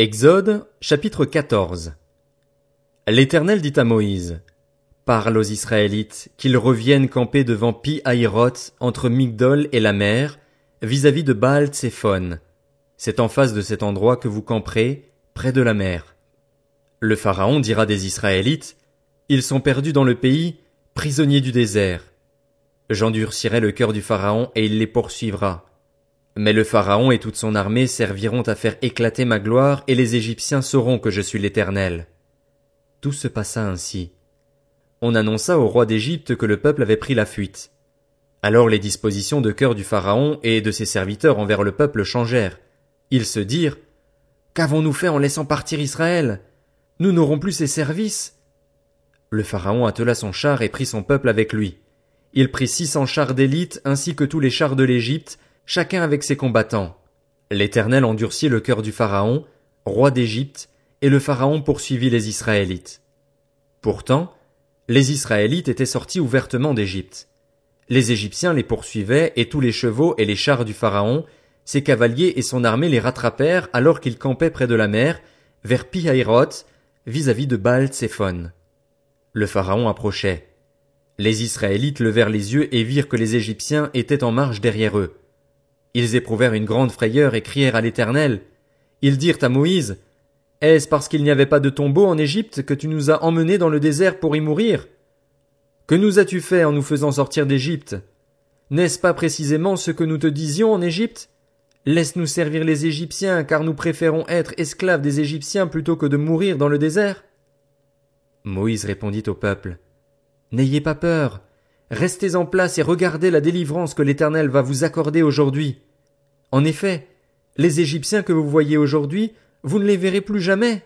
Exode, chapitre 14 L'Éternel dit à Moïse, Parle aux Israélites qu'ils reviennent camper devant Pi Hahiroth entre Migdol et la mer, vis-à-vis de Baal Tsephon. C'est en face de cet endroit que vous camperez, près de la mer. Le Pharaon dira des Israélites, Ils sont perdus dans le pays, prisonniers du désert. J'endurcirai le cœur du Pharaon et il les poursuivra. Mais le Pharaon et toute son armée serviront à faire éclater ma gloire et les Égyptiens sauront que je suis l'Éternel. Tout se passa ainsi. On annonça au roi d'Égypte que le peuple avait pris la fuite. Alors les dispositions de cœur du Pharaon et de ses serviteurs envers le peuple changèrent. Ils se dirent, Qu'avons-nous fait en laissant partir Israël? Nous n'aurons plus ses services. Le Pharaon attela son char et prit son peuple avec lui. Il prit six cents chars d'élite ainsi que tous les chars de l'Égypte, chacun avec ses combattants. L'Éternel endurcit le cœur du Pharaon, roi d'Égypte, et le Pharaon poursuivit les Israélites. Pourtant, les Israélites étaient sortis ouvertement d'Égypte. Les Égyptiens les poursuivaient, et tous les chevaux et les chars du Pharaon, ses cavaliers et son armée les rattrapèrent alors qu'ils campaient près de la mer, vers Pihaïroth, vis-à-vis de Baal Tsephon. Le Pharaon approchait. Les Israélites levèrent les yeux et virent que les Égyptiens étaient en marche derrière eux. Ils éprouvèrent une grande frayeur et crièrent à l'Éternel. Ils dirent à Moïse, Est-ce parce qu'il n'y avait pas de tombeau en Égypte que tu nous as emmenés dans le désert pour y mourir? Que nous as-tu fait en nous faisant sortir d'Égypte? N'est-ce pas précisément ce que nous te disions en Égypte? Laisse-nous servir les Égyptiens, car nous préférons être esclaves des Égyptiens plutôt que de mourir dans le désert. Moïse répondit au peuple. N'ayez pas peur. Restez en place et regardez la délivrance que l'Éternel va vous accorder aujourd'hui. En effet, les Égyptiens que vous voyez aujourd'hui, vous ne les verrez plus jamais.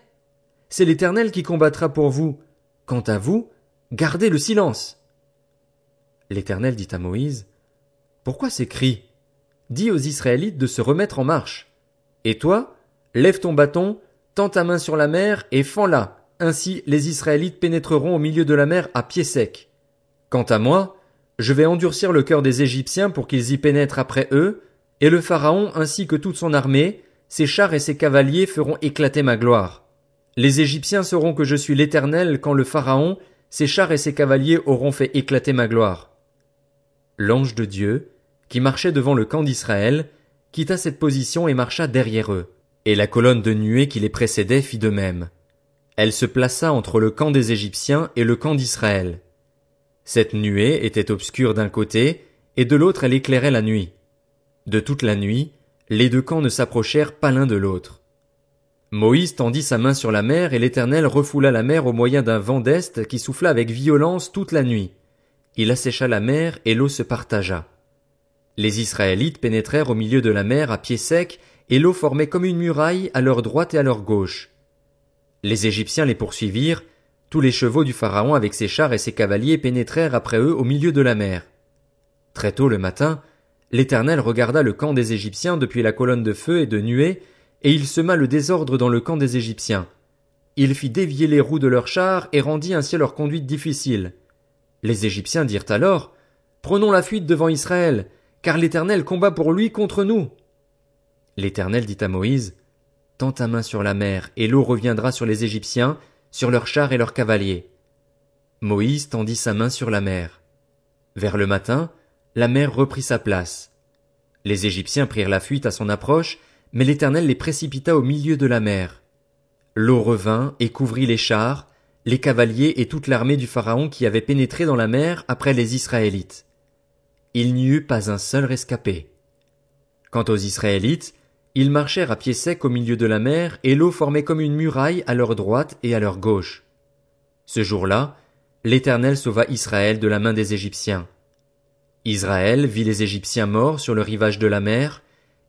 C'est l'Éternel qui combattra pour vous. Quant à vous, gardez le silence. L'Éternel dit à Moïse, Pourquoi ces cris? Dis aux Israélites de se remettre en marche. Et toi, lève ton bâton, tends ta main sur la mer et fends-la, ainsi les Israélites pénétreront au milieu de la mer à pied sec. Quant à moi, je vais endurcir le cœur des Égyptiens pour qu'ils y pénètrent après eux, et le Pharaon ainsi que toute son armée, ses chars et ses cavaliers feront éclater ma gloire. Les Égyptiens sauront que je suis l'Éternel quand le Pharaon, ses chars et ses cavaliers auront fait éclater ma gloire. L'ange de Dieu, qui marchait devant le camp d'Israël, quitta cette position et marcha derrière eux, et la colonne de nuée qui les précédait fit de même. Elle se plaça entre le camp des Égyptiens et le camp d'Israël. Cette nuée était obscure d'un côté, et de l'autre elle éclairait la nuit. De toute la nuit, les deux camps ne s'approchèrent pas l'un de l'autre. Moïse tendit sa main sur la mer, et l'Éternel refoula la mer au moyen d'un vent d'Est qui souffla avec violence toute la nuit. Il assécha la mer, et l'eau se partagea. Les Israélites pénétrèrent au milieu de la mer à pied sec, et l'eau formait comme une muraille à leur droite et à leur gauche. Les Égyptiens les poursuivirent, tous les chevaux du Pharaon avec ses chars et ses cavaliers pénétrèrent après eux au milieu de la mer. Très tôt le matin, l'Éternel regarda le camp des Égyptiens depuis la colonne de feu et de nuée, et il sema le désordre dans le camp des Égyptiens. Il fit dévier les roues de leurs chars et rendit ainsi leur conduite difficile. Les Égyptiens dirent alors, Prenons la fuite devant Israël, car l'Éternel combat pour lui contre nous. L'Éternel dit à Moïse, Tends ta main sur la mer, et l'eau reviendra sur les Égyptiens, sur leurs chars et leurs cavaliers. Moïse tendit sa main sur la mer. Vers le matin, la mer reprit sa place. Les Égyptiens prirent la fuite à son approche, mais l'Éternel les précipita au milieu de la mer. L'eau revint et couvrit les chars, les cavaliers et toute l'armée du Pharaon qui avait pénétré dans la mer après les Israélites. Il n'y eut pas un seul rescapé. Quant aux Israélites, ils marchèrent à pied sec au milieu de la mer, et l'eau formait comme une muraille à leur droite et à leur gauche. Ce jour-là, l'Éternel sauva Israël de la main des Égyptiens. Israël vit les Égyptiens morts sur le rivage de la mer,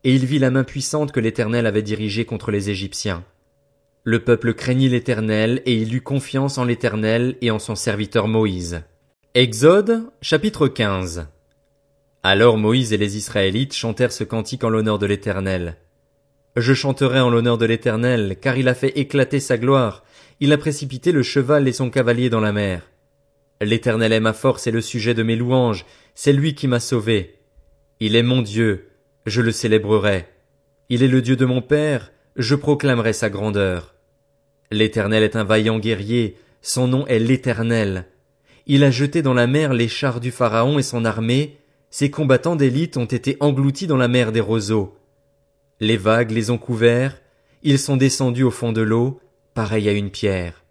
et il vit la main puissante que l'Éternel avait dirigée contre les Égyptiens. Le peuple craignit l'Éternel, et il eut confiance en l'Éternel et en son serviteur Moïse. Exode, chapitre 15. Alors Moïse et les Israélites chantèrent ce cantique en l'honneur de l'Éternel. Je chanterai en l'honneur de l'Éternel, car il a fait éclater sa gloire, il a précipité le cheval et son cavalier dans la mer. L'Éternel est ma force et le sujet de mes louanges, c'est lui qui m'a sauvé. Il est mon Dieu, je le célébrerai. Il est le Dieu de mon Père, je proclamerai sa grandeur. L'Éternel est un vaillant guerrier, son nom est l'Éternel. Il a jeté dans la mer les chars du Pharaon et son armée, ses combattants d'élite ont été engloutis dans la mer des roseaux. Les vagues les ont couverts, ils sont descendus au fond de l'eau, pareil à une pierre.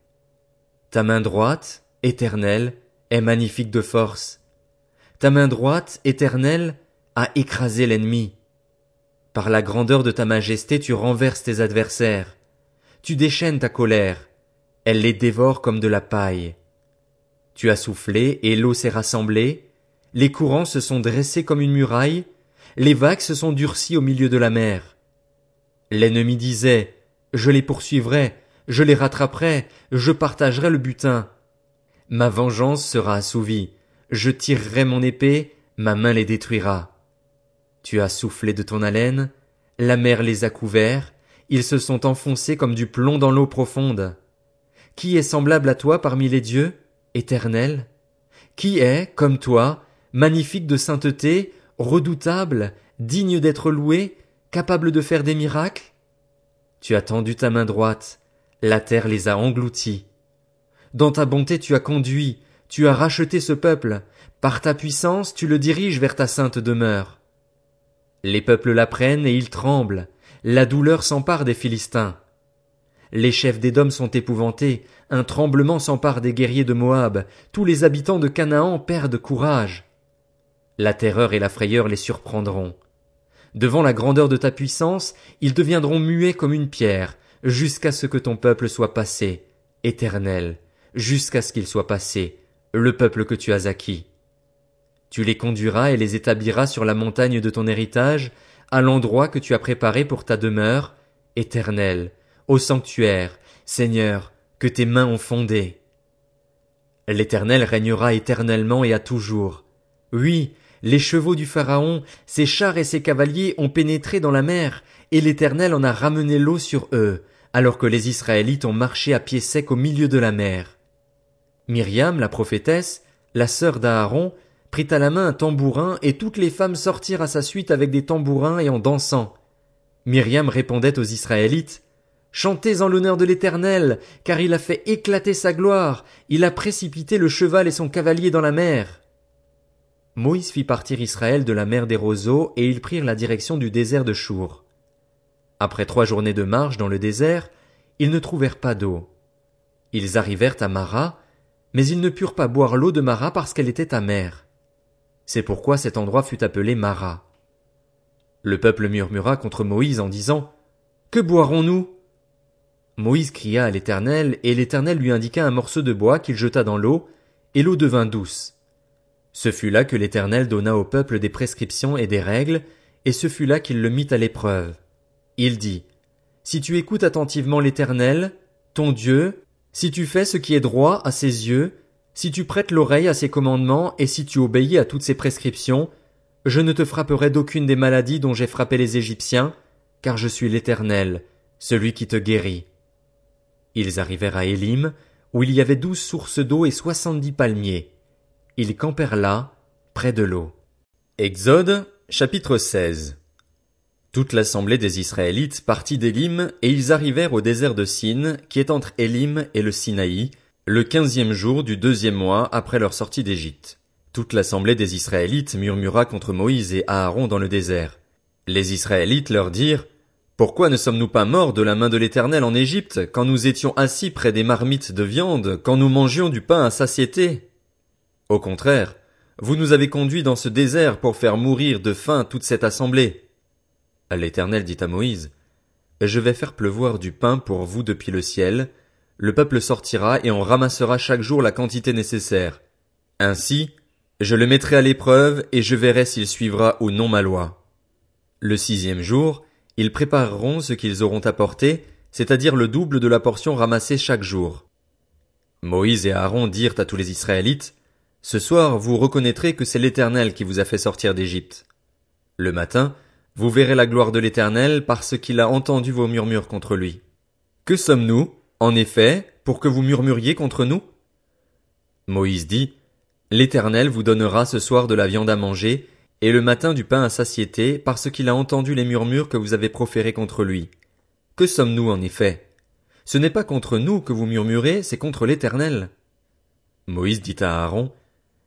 Ta main droite, éternelle, est magnifique de force. Ta main droite, éternelle, a écrasé l'ennemi. Par la grandeur de ta majesté tu renverses tes adversaires. Tu déchaînes ta colère. Elle les dévore comme de la paille. Tu as soufflé et l'eau s'est rassemblée. Les courants se sont dressés comme une muraille. Les vagues se sont durcies au milieu de la mer. L'ennemi disait, je les poursuivrai, je les rattraperai, je partagerai le butin. Ma vengeance sera assouvie, je tirerai mon épée, ma main les détruira. Tu as soufflé de ton haleine, la mer les a couverts, ils se sont enfoncés comme du plomb dans l'eau profonde. Qui est semblable à toi parmi les dieux, éternel? Qui est, comme toi, magnifique de sainteté, redoutable, digne d'être loué, capable de faire des miracles? Tu as tendu ta main droite, la terre les a engloutis. Dans ta bonté tu as conduit, tu as racheté ce peuple, par ta puissance tu le diriges vers ta sainte demeure. Les peuples l'apprennent et ils tremblent. La douleur s'empare des Philistins. Les chefs d'Édom sont épouvantés. Un tremblement s'empare des guerriers de Moab. Tous les habitants de Canaan perdent courage. La terreur et la frayeur les surprendront. Devant la grandeur de ta puissance, ils deviendront muets comme une pierre, jusqu'à ce que ton peuple soit passé, éternel, jusqu'à ce qu'il soit passé, le peuple que tu as acquis. Tu les conduiras et les établiras sur la montagne de ton héritage, à l'endroit que tu as préparé pour ta demeure, éternel, au sanctuaire, Seigneur, que tes mains ont fondé. L'Éternel régnera éternellement et à toujours. Oui, les chevaux du Pharaon, ses chars et ses cavaliers ont pénétré dans la mer, et l'Éternel en a ramené l'eau sur eux, alors que les Israélites ont marché à pied sec au milieu de la mer. Myriam, la prophétesse, la sœur d'Aaron, prit à la main un tambourin, et toutes les femmes sortirent à sa suite avec des tambourins et en dansant. Myriam répondait aux Israélites, Chantez en l'honneur de l'Éternel, car il a fait éclater sa gloire, il a précipité le cheval et son cavalier dans la mer. Moïse fit partir Israël de la mer des roseaux, et ils prirent la direction du désert de Chour. Après trois journées de marche dans le désert, ils ne trouvèrent pas d'eau. Ils arrivèrent à Mara, mais ils ne purent pas boire l'eau de Mara parce qu'elle était amère. C'est pourquoi cet endroit fut appelé Mara. Le peuple murmura contre Moïse en disant, Que boirons-nous? Moïse cria à l'Éternel, et l'Éternel lui indiqua un morceau de bois qu'il jeta dans l'eau, et l'eau devint douce. Ce fut là que l'Éternel donna au peuple des prescriptions et des règles, et ce fut là qu'il le mit à l'épreuve. Il dit, Si tu écoutes attentivement l'Éternel, ton Dieu, si tu fais ce qui est droit à ses yeux, si tu prêtes l'oreille à ses commandements et si tu obéis à toutes ses prescriptions, je ne te frapperai d'aucune des maladies dont j'ai frappé les Égyptiens, car je suis l'Éternel, celui qui te guérit. Ils arrivèrent à Élim, où il y avait douze sources d'eau et soixante-dix palmiers. Ils campèrent là, près de l'eau. Exode, chapitre 16. Toute l'assemblée des Israélites partit d'Élim, et ils arrivèrent au désert de Sin, qui est entre Élim et le Sinaï, le quinzième jour du deuxième mois après leur sortie d'Égypte. Toute l'assemblée des Israélites murmura contre Moïse et Aaron dans le désert. Les Israélites leur dirent, Pourquoi ne sommes-nous pas morts de la main de l'Éternel en Égypte, quand nous étions assis près des marmites de viande, quand nous mangions du pain à satiété? Au contraire, vous nous avez conduits dans ce désert pour faire mourir de faim toute cette assemblée. L'Éternel dit à Moïse, Je vais faire pleuvoir du pain pour vous depuis le ciel, le peuple sortira et en ramassera chaque jour la quantité nécessaire. Ainsi, je le mettrai à l'épreuve et je verrai s'il suivra ou non ma loi. Le sixième jour, ils prépareront ce qu'ils auront apporté, c'est-à-dire le double de la portion ramassée chaque jour. Moïse et Aaron dirent à tous les Israélites, Ce soir vous reconnaîtrez que c'est l'Éternel qui vous a fait sortir d'Égypte. Le matin, vous verrez la gloire de l'Éternel parce qu'il a entendu vos murmures contre lui. Que sommes-nous? En effet, pour que vous murmuriez contre nous? Moïse dit, L'Éternel vous donnera ce soir de la viande à manger, et le matin du pain à satiété, parce qu'il a entendu les murmures que vous avez proférés contre lui. Que sommes-nous en effet? Ce n'est pas contre nous que vous murmurez, c'est contre l'Éternel. Moïse dit à Aaron,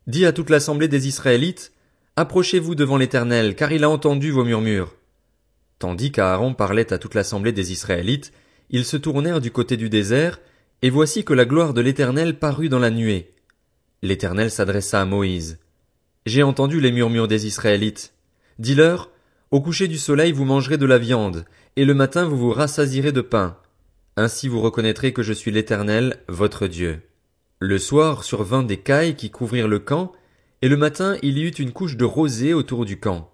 Dis à toute l'assemblée des Israélites, Approchez-vous devant l'Éternel, car il a entendu vos murmures. Tandis qu'Aaron parlait à toute l'assemblée des Israélites, ils se tournèrent du côté du désert, et voici que la gloire de l'Éternel parut dans la nuée. L'Éternel s'adressa à Moïse. J'ai entendu les murmures des Israélites. Dis-leur, au coucher du soleil vous mangerez de la viande, et le matin vous vous rassasirez de pain. Ainsi vous reconnaîtrez que je suis l'Éternel, votre Dieu. Le soir survint des cailles qui couvrirent le camp, et le matin il y eut une couche de rosée autour du camp.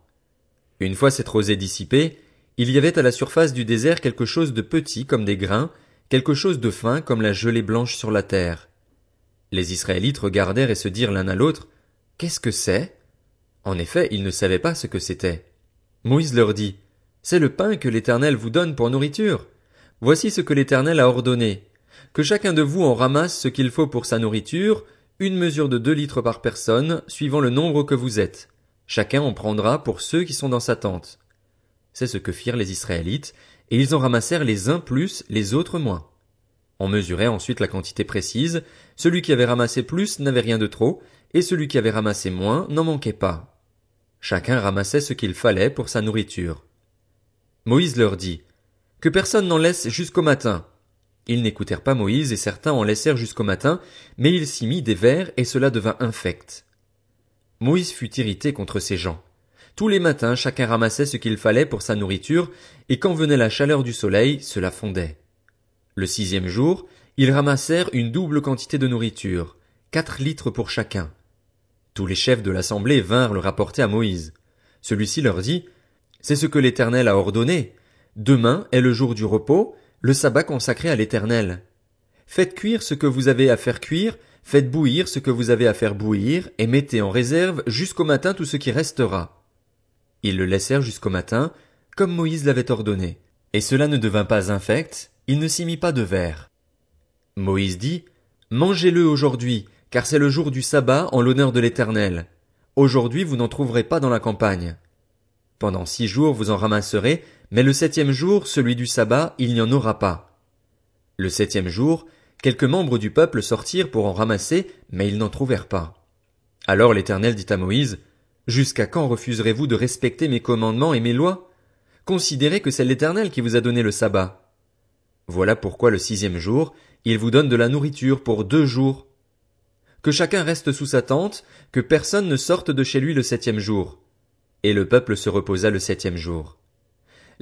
Une fois cette rosée dissipée, il y avait à la surface du désert quelque chose de petit comme des grains, quelque chose de fin comme la gelée blanche sur la terre. Les Israélites regardèrent et se dirent l'un à l'autre, Qu'est-ce que c'est? En effet, ils ne savaient pas ce que c'était. Moïse leur dit, C'est le pain que l'Éternel vous donne pour nourriture. Voici ce que l'Éternel a ordonné. Que chacun de vous en ramasse ce qu'il faut pour sa nourriture, une mesure de deux litres par personne, suivant le nombre que vous êtes. Chacun en prendra pour ceux qui sont dans sa tente. C'est ce que firent les Israélites, et ils en ramassèrent les uns plus, les autres moins. On mesurait ensuite la quantité précise, celui qui avait ramassé plus n'avait rien de trop, et celui qui avait ramassé moins n'en manquait pas. Chacun ramassait ce qu'il fallait pour sa nourriture. Moïse leur dit, Que personne n'en laisse jusqu'au matin. Ils n'écoutèrent pas Moïse et certains en laissèrent jusqu'au matin, mais il s'y mit des vers et cela devint infect. Moïse fut irrité contre ces gens. Tous les matins, chacun ramassait ce qu'il fallait pour sa nourriture, et quand venait la chaleur du soleil, cela fondait. Le sixième jour, ils ramassèrent une double quantité de nourriture, quatre litres pour chacun. Tous les chefs de l'assemblée vinrent le rapporter à Moïse. Celui-ci leur dit, C'est ce que l'Éternel a ordonné. Demain est le jour du repos, le sabbat consacré à l'Éternel. Faites cuire ce que vous avez à faire cuire, faites bouillir ce que vous avez à faire bouillir, et mettez en réserve jusqu'au matin tout ce qui restera. Ils le laissèrent jusqu'au matin, comme Moïse l'avait ordonné. Et cela ne devint pas infect, il ne s'y mit pas de verre. Moïse dit, Mangez-le aujourd'hui, car c'est le jour du sabbat en l'honneur de l'Éternel. Aujourd'hui vous n'en trouverez pas dans la campagne. Pendant six jours vous en ramasserez, mais le septième jour, celui du sabbat, il n'y en aura pas. Le septième jour, quelques membres du peuple sortirent pour en ramasser, mais ils n'en trouvèrent pas. Alors l'Éternel dit à Moïse, Jusqu'à quand refuserez-vous de respecter mes commandements et mes lois? Considérez que c'est l'Éternel qui vous a donné le sabbat. Voilà pourquoi le sixième jour, il vous donne de la nourriture pour deux jours. Que chacun reste sous sa tente, que personne ne sorte de chez lui le septième jour. Et le peuple se reposa le septième jour.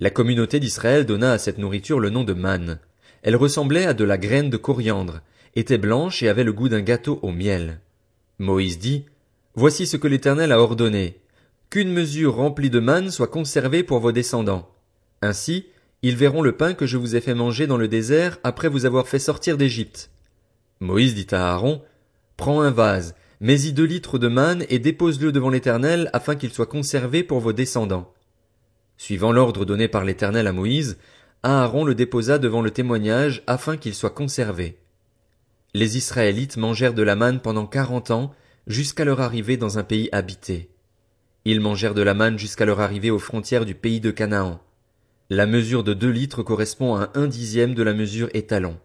La communauté d'Israël donna à cette nourriture le nom de manne. Elle ressemblait à de la graine de coriandre, était blanche et avait le goût d'un gâteau au miel. Moïse dit, Voici ce que l'Éternel a ordonné. Qu'une mesure remplie de manne soit conservée pour vos descendants. Ainsi, ils verront le pain que je vous ai fait manger dans le désert après vous avoir fait sortir d'Égypte. Moïse dit à Aaron, Prends un vase, mets-y deux litres de manne et dépose-le devant l'Éternel afin qu'il soit conservé pour vos descendants. Suivant l'ordre donné par l'Éternel à Moïse, Aaron le déposa devant le témoignage afin qu'il soit conservé. Les Israélites mangèrent de la manne pendant quarante ans jusqu'à leur arrivée dans un pays habité. Ils mangèrent de la manne jusqu'à leur arrivée aux frontières du pays de Canaan. La mesure de deux litres correspond à un dixième de la mesure étalon.